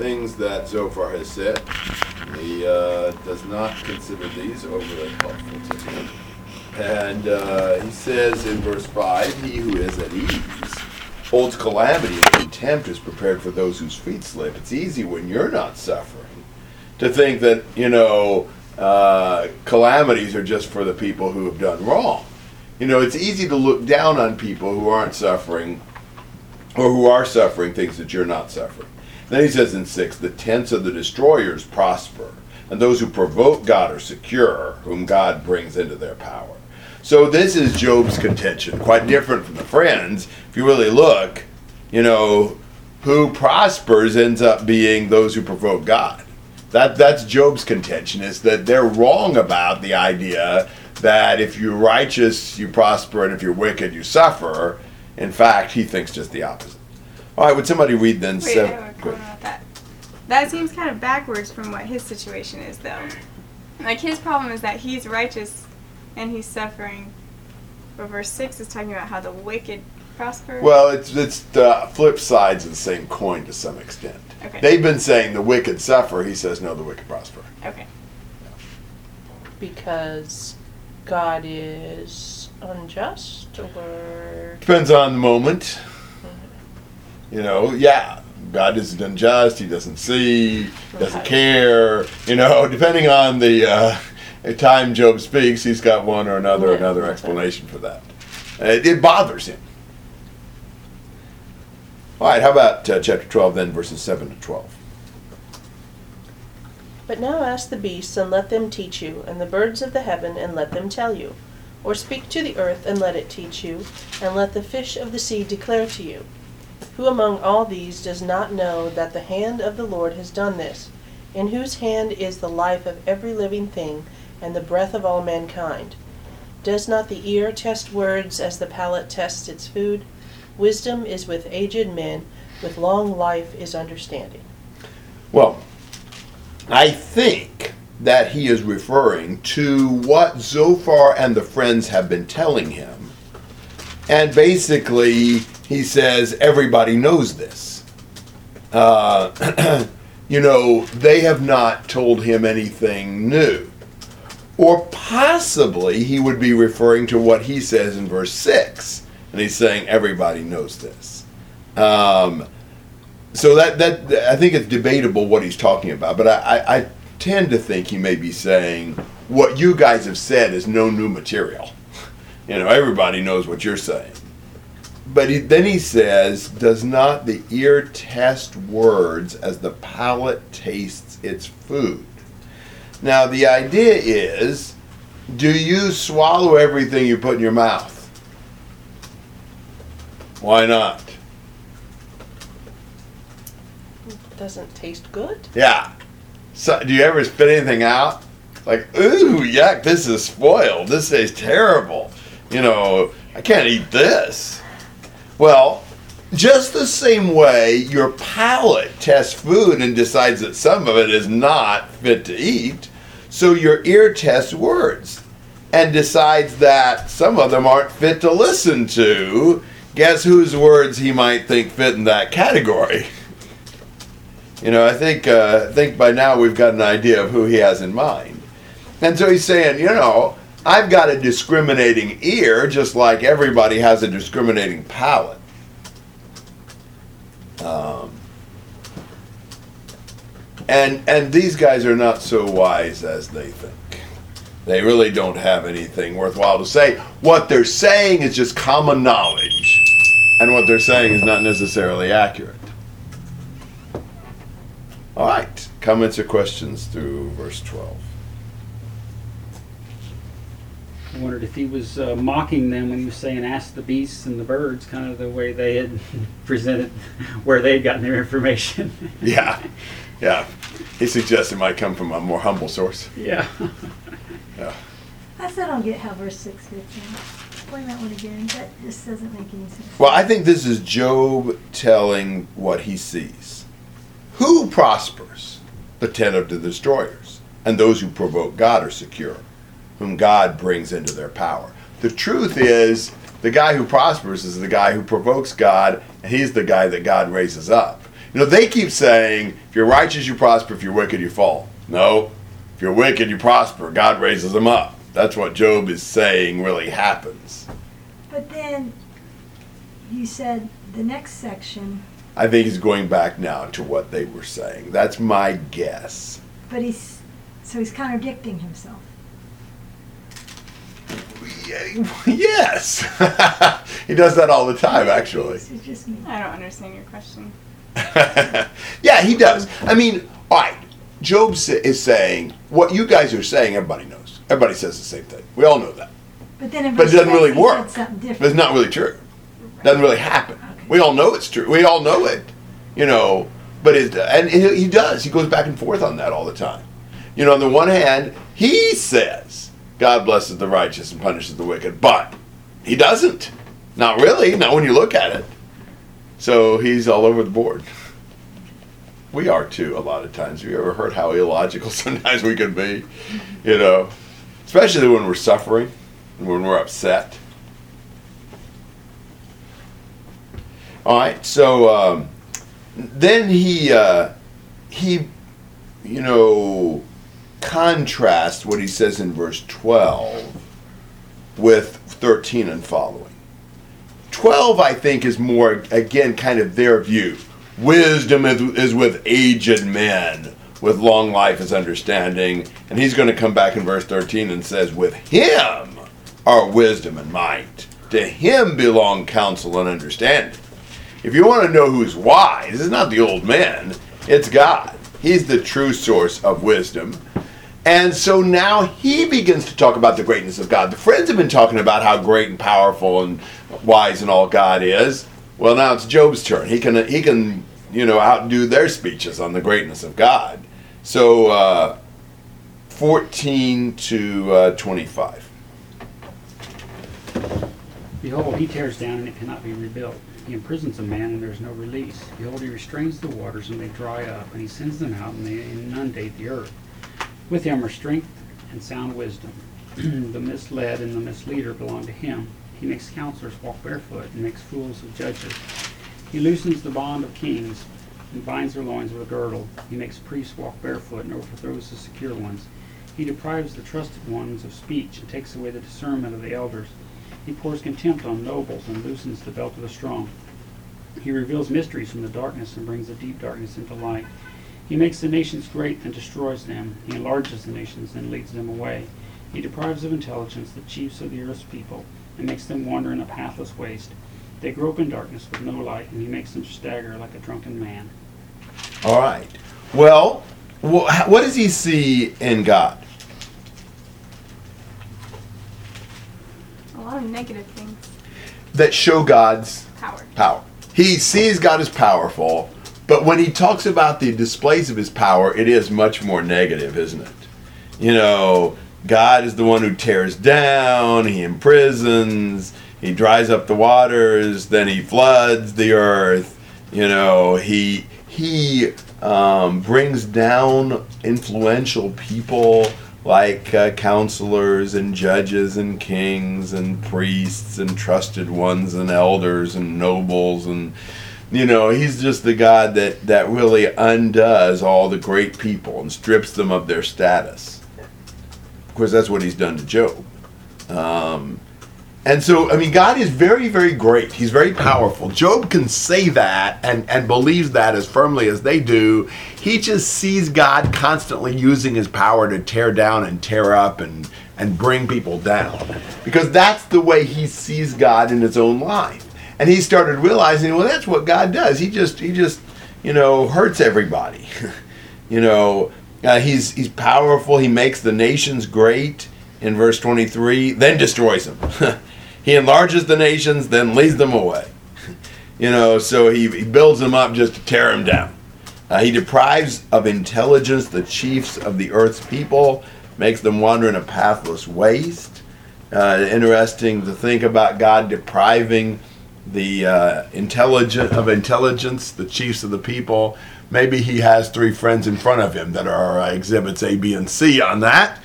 things that Zophar has said. He uh, does not consider these overly helpful to him. And uh, he says in verse 5 He who is at ease holds calamity and contempt is prepared for those whose feet slip. It's easy when you're not suffering to think that, you know, uh, calamities are just for the people who have done wrong. You know, it's easy to look down on people who aren't suffering or who are suffering things that you're not suffering. Then he says in 6 the tents of the destroyers prosper, and those who provoke God are secure, whom God brings into their power. So this is Job's contention, quite different from the friends. If you really look, you know, who prospers ends up being those who provoke God. That that's Job's contention is that they're wrong about the idea that if you're righteous you prosper and if you're wicked you suffer. In fact, he thinks just the opposite. All right, would somebody read then? Wait, seven- I have a comment about that. That seems kind of backwards from what his situation is, though. Like his problem is that he's righteous and he's suffering. But verse six is talking about how the wicked prosper. Well, it's it's the flip sides of the same coin to some extent. Okay. They've been saying the wicked suffer. He says no, the wicked prosper. okay. Because God is unjust or Depends on the moment. You know, yeah, God isn't unjust. He doesn't see, doesn't care. You know, depending on the uh, time Job speaks, he's got one or another Yeah, another explanation for that. It, it bothers him. All right, how about uh, chapter twelve then, verses seven to twelve? But now ask the beasts, and let them teach you, and the birds of the heaven, and let them tell you. Or speak to the earth, and let it teach you, and let the fish of the sea declare to you. Who among all these does not know that the hand of the Lord has done this, in whose hand is the life of every living thing, and the breath of all mankind? Does not the ear test words as the palate tests its food? Wisdom is with aged men, with long life is understanding. Well, I think that he is referring to what Zophar and the friends have been telling him. And basically, he says everybody knows this. Uh, you know, they have not told him anything new. Or possibly he would be referring to what he says in verse 6. And he's saying everybody knows this. Um, so that that I think it's debatable what he's talking about, but I, I, I tend to think he may be saying what you guys have said is no new material. You know, everybody knows what you're saying. But he, then he says, "Does not the ear test words as the palate tastes its food?" Now the idea is, do you swallow everything you put in your mouth? Why not? Doesn't taste good? Yeah. So, do you ever spit anything out? Like, ooh, yuck, this is spoiled. This tastes terrible. You know, I can't eat this. Well, just the same way your palate tests food and decides that some of it is not fit to eat, so your ear tests words and decides that some of them aren't fit to listen to. Guess whose words he might think fit in that category? You know, I think uh, I think by now we've got an idea of who he has in mind. And so he's saying, you know, I've got a discriminating ear, just like everybody has a discriminating palate. Um, and and these guys are not so wise as they think. They really don't have anything worthwhile to say. What they're saying is just common knowledge, and what they're saying is not necessarily accurate. All right, comments or questions through verse 12. I wondered if he was uh, mocking them when he was saying, ask the beasts and the birds, kind of the way they had presented where they had gotten their information. Yeah, yeah. He suggests it might come from a more humble source. yeah. Yeah. I still don't get how verse six fits in. Explain that one again. That just doesn't make any sense. Well, I think this is Job telling what he sees. Who prospers? The tent of the destroyers. And those who provoke God are secure, whom God brings into their power. The truth is, the guy who prospers is the guy who provokes God, and he's the guy that God raises up. You know, they keep saying, if you're righteous, you prosper. If you're wicked, you fall. No. If you're wicked, you prosper. God raises them up. That's what Job is saying really happens. But then you said the next section, I think he's going back now to what they were saying. That's my guess. but he's so he's contradicting himself. Yes. he does that all the time, actually. It's just me. I don't understand your question. yeah, he does. I mean, all right. Job is saying what you guys are saying. Everybody knows. Everybody says the same thing. We all know that, But then but it doesn't really work. But it's not really true. Doesn't really happen. Okay. We all know it's true. We all know it. You know, but it and he he does. He goes back and forth on that all the time. You know, on the one hand, he says God blesses the righteous and punishes the wicked, but he doesn't. Not really. Not when you look at it. So he's all over the board. We are too. A lot of times. Have you ever heard how illogical sometimes we can be? You know, especially when we're suffering and when we're upset. All right, so um, then he uh, he you know contrasts what he says in verse twelve with thirteen and following. Twelve, I think, is more again kind of their view. Wisdom is, with aged men. With long life is understanding, and he's going to come back in verse thirteen and says, "With him are wisdom and might. To him belong counsel and understanding." If you want to know who's wise, it's not the old man, it's God. He's the true source of wisdom. And so now he begins to talk about the greatness of God. The friends have been talking about how great and powerful and wise and all God is. Well, now it's Job's turn. He can he can you know outdo their speeches on the greatness of God. So uh, fourteen to uh, twenty-five. Behold, he tears down and it cannot be rebuilt. He imprisons a man and there is no release. Behold, he restrains the waters and they dry up, and he sends them out and they inundate the earth. With him are strength and sound wisdom. the misled and the misleader belong to him. He makes counselors walk barefoot and makes fools of judges. He loosens the bond of kings and binds their loins with a girdle. He makes priests walk barefoot and overthrows the secure ones. He deprives the trusted ones of speech and takes away the discernment of the elders. He pours contempt on nobles and loosens the belt of the strong. He reveals mysteries from the darkness and brings the deep darkness into light. He makes the nations great and destroys them. He enlarges the nations and leads them away. He deprives of intelligence the chiefs of the earth's people and makes them wander in a pathless waste. They grope in darkness with no light, and he makes them stagger like a drunken man. All right. Well, wh- what does he see in God? A lot of negative things. that show God's Power. power. He sees God as powerful, but when he talks about the displays of his power, it is much more negative, isn't it? You know, God is the one who tears down, he imprisons, he dries up the waters, then he floods the earth. You know, he he um, brings down influential people like uh, counselors and judges and kings and priests and trusted ones and elders and nobles and you know he's just the god that that really undoes all the great people and strips them of their status of course that's what he's done to job um, and so, I mean, God is very, very great. He's very powerful. Job can say that and, and believes that as firmly as they do. He just sees God constantly using his power to tear down and tear up and, and bring people down. Because that's the way he sees God in his own life. And he started realizing, well, that's what God does. He just, he just, you know, hurts everybody. you know, uh, he's, he's powerful. He makes the nations great in verse 23, then destroys them. he enlarges the nations, then leads them away. You know, so he, he builds them up just to tear them down. Uh, he deprives of intelligence the chiefs of the earth's people, makes them wander in a pathless waste. Uh, interesting to think about God depriving the uh, intelligent of intelligence, the chiefs of the people. Maybe he has three friends in front of him that are uh, exhibits A, B, and C on that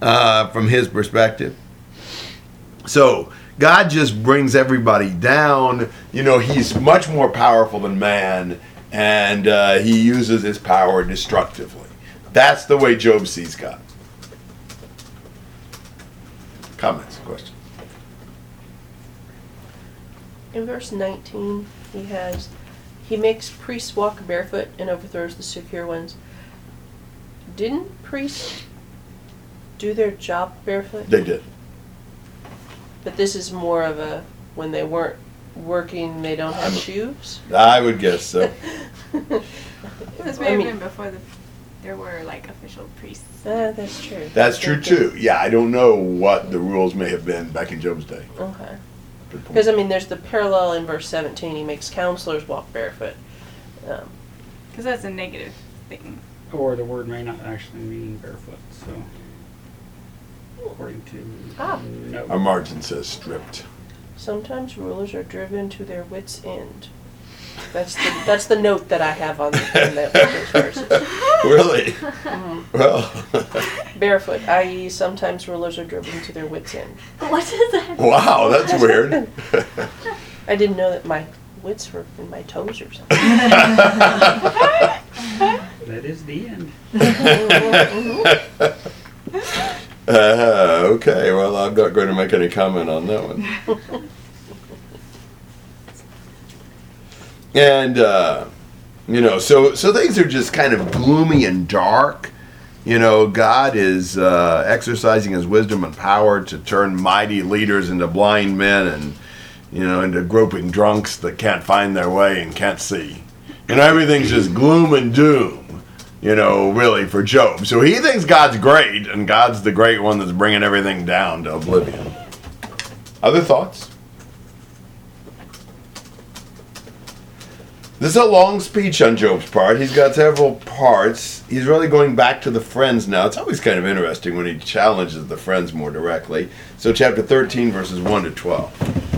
uh, from his perspective. So God just brings everybody down. You know, he's much more powerful than man, and uh, he uses his power destructively. That's the way Job sees God. Comments, questions? In verse 19, he has, he makes priests walk barefoot and overthrows the secure ones. Didn't priests do their job barefoot? They did. But this is more of a when they weren't working, they don't have shoes. I would guess so. This I may have mean- been before the, there were like official priests. Ah, that's true. That's true too. Yeah, I don't know what the rules may have been back in Job's day. Okay. Good point. Because I mean, there's the parallel in verse 17. He makes counselors walk barefoot. Um, Because that's a negative thing. Or the word may not actually mean barefoot, so. According to. Ah. no. Our margin says stripped. sometimes rulers are driven to their wits' end. That's the that's the note that I have on, on that, those verses. Really? Mhm. Well, Barefoot, i.e., sometimes rulers are driven to their wits' end. What is that? wow, that's weird. I didn't know that my wits were in my toes or something. That is the end. Uh, okay, well, I'm not going to make any comment on that one. And uh, you know, so so things are just kind of gloomy and dark. You know, God is uh, exercising His wisdom and power to turn mighty leaders into blind men, and you know, into groping drunks that can't find their way and can't see. And everything's just gloom and doom. You know, really for Job. So he thinks God's great, and God's the great one that's bringing everything down to oblivion. Other thoughts? This is a long speech on Job's part. He's got several parts. He's really going back to the friends now. It's always kind of interesting when he challenges the friends more directly. So, chapter 13, verses 1 to 12.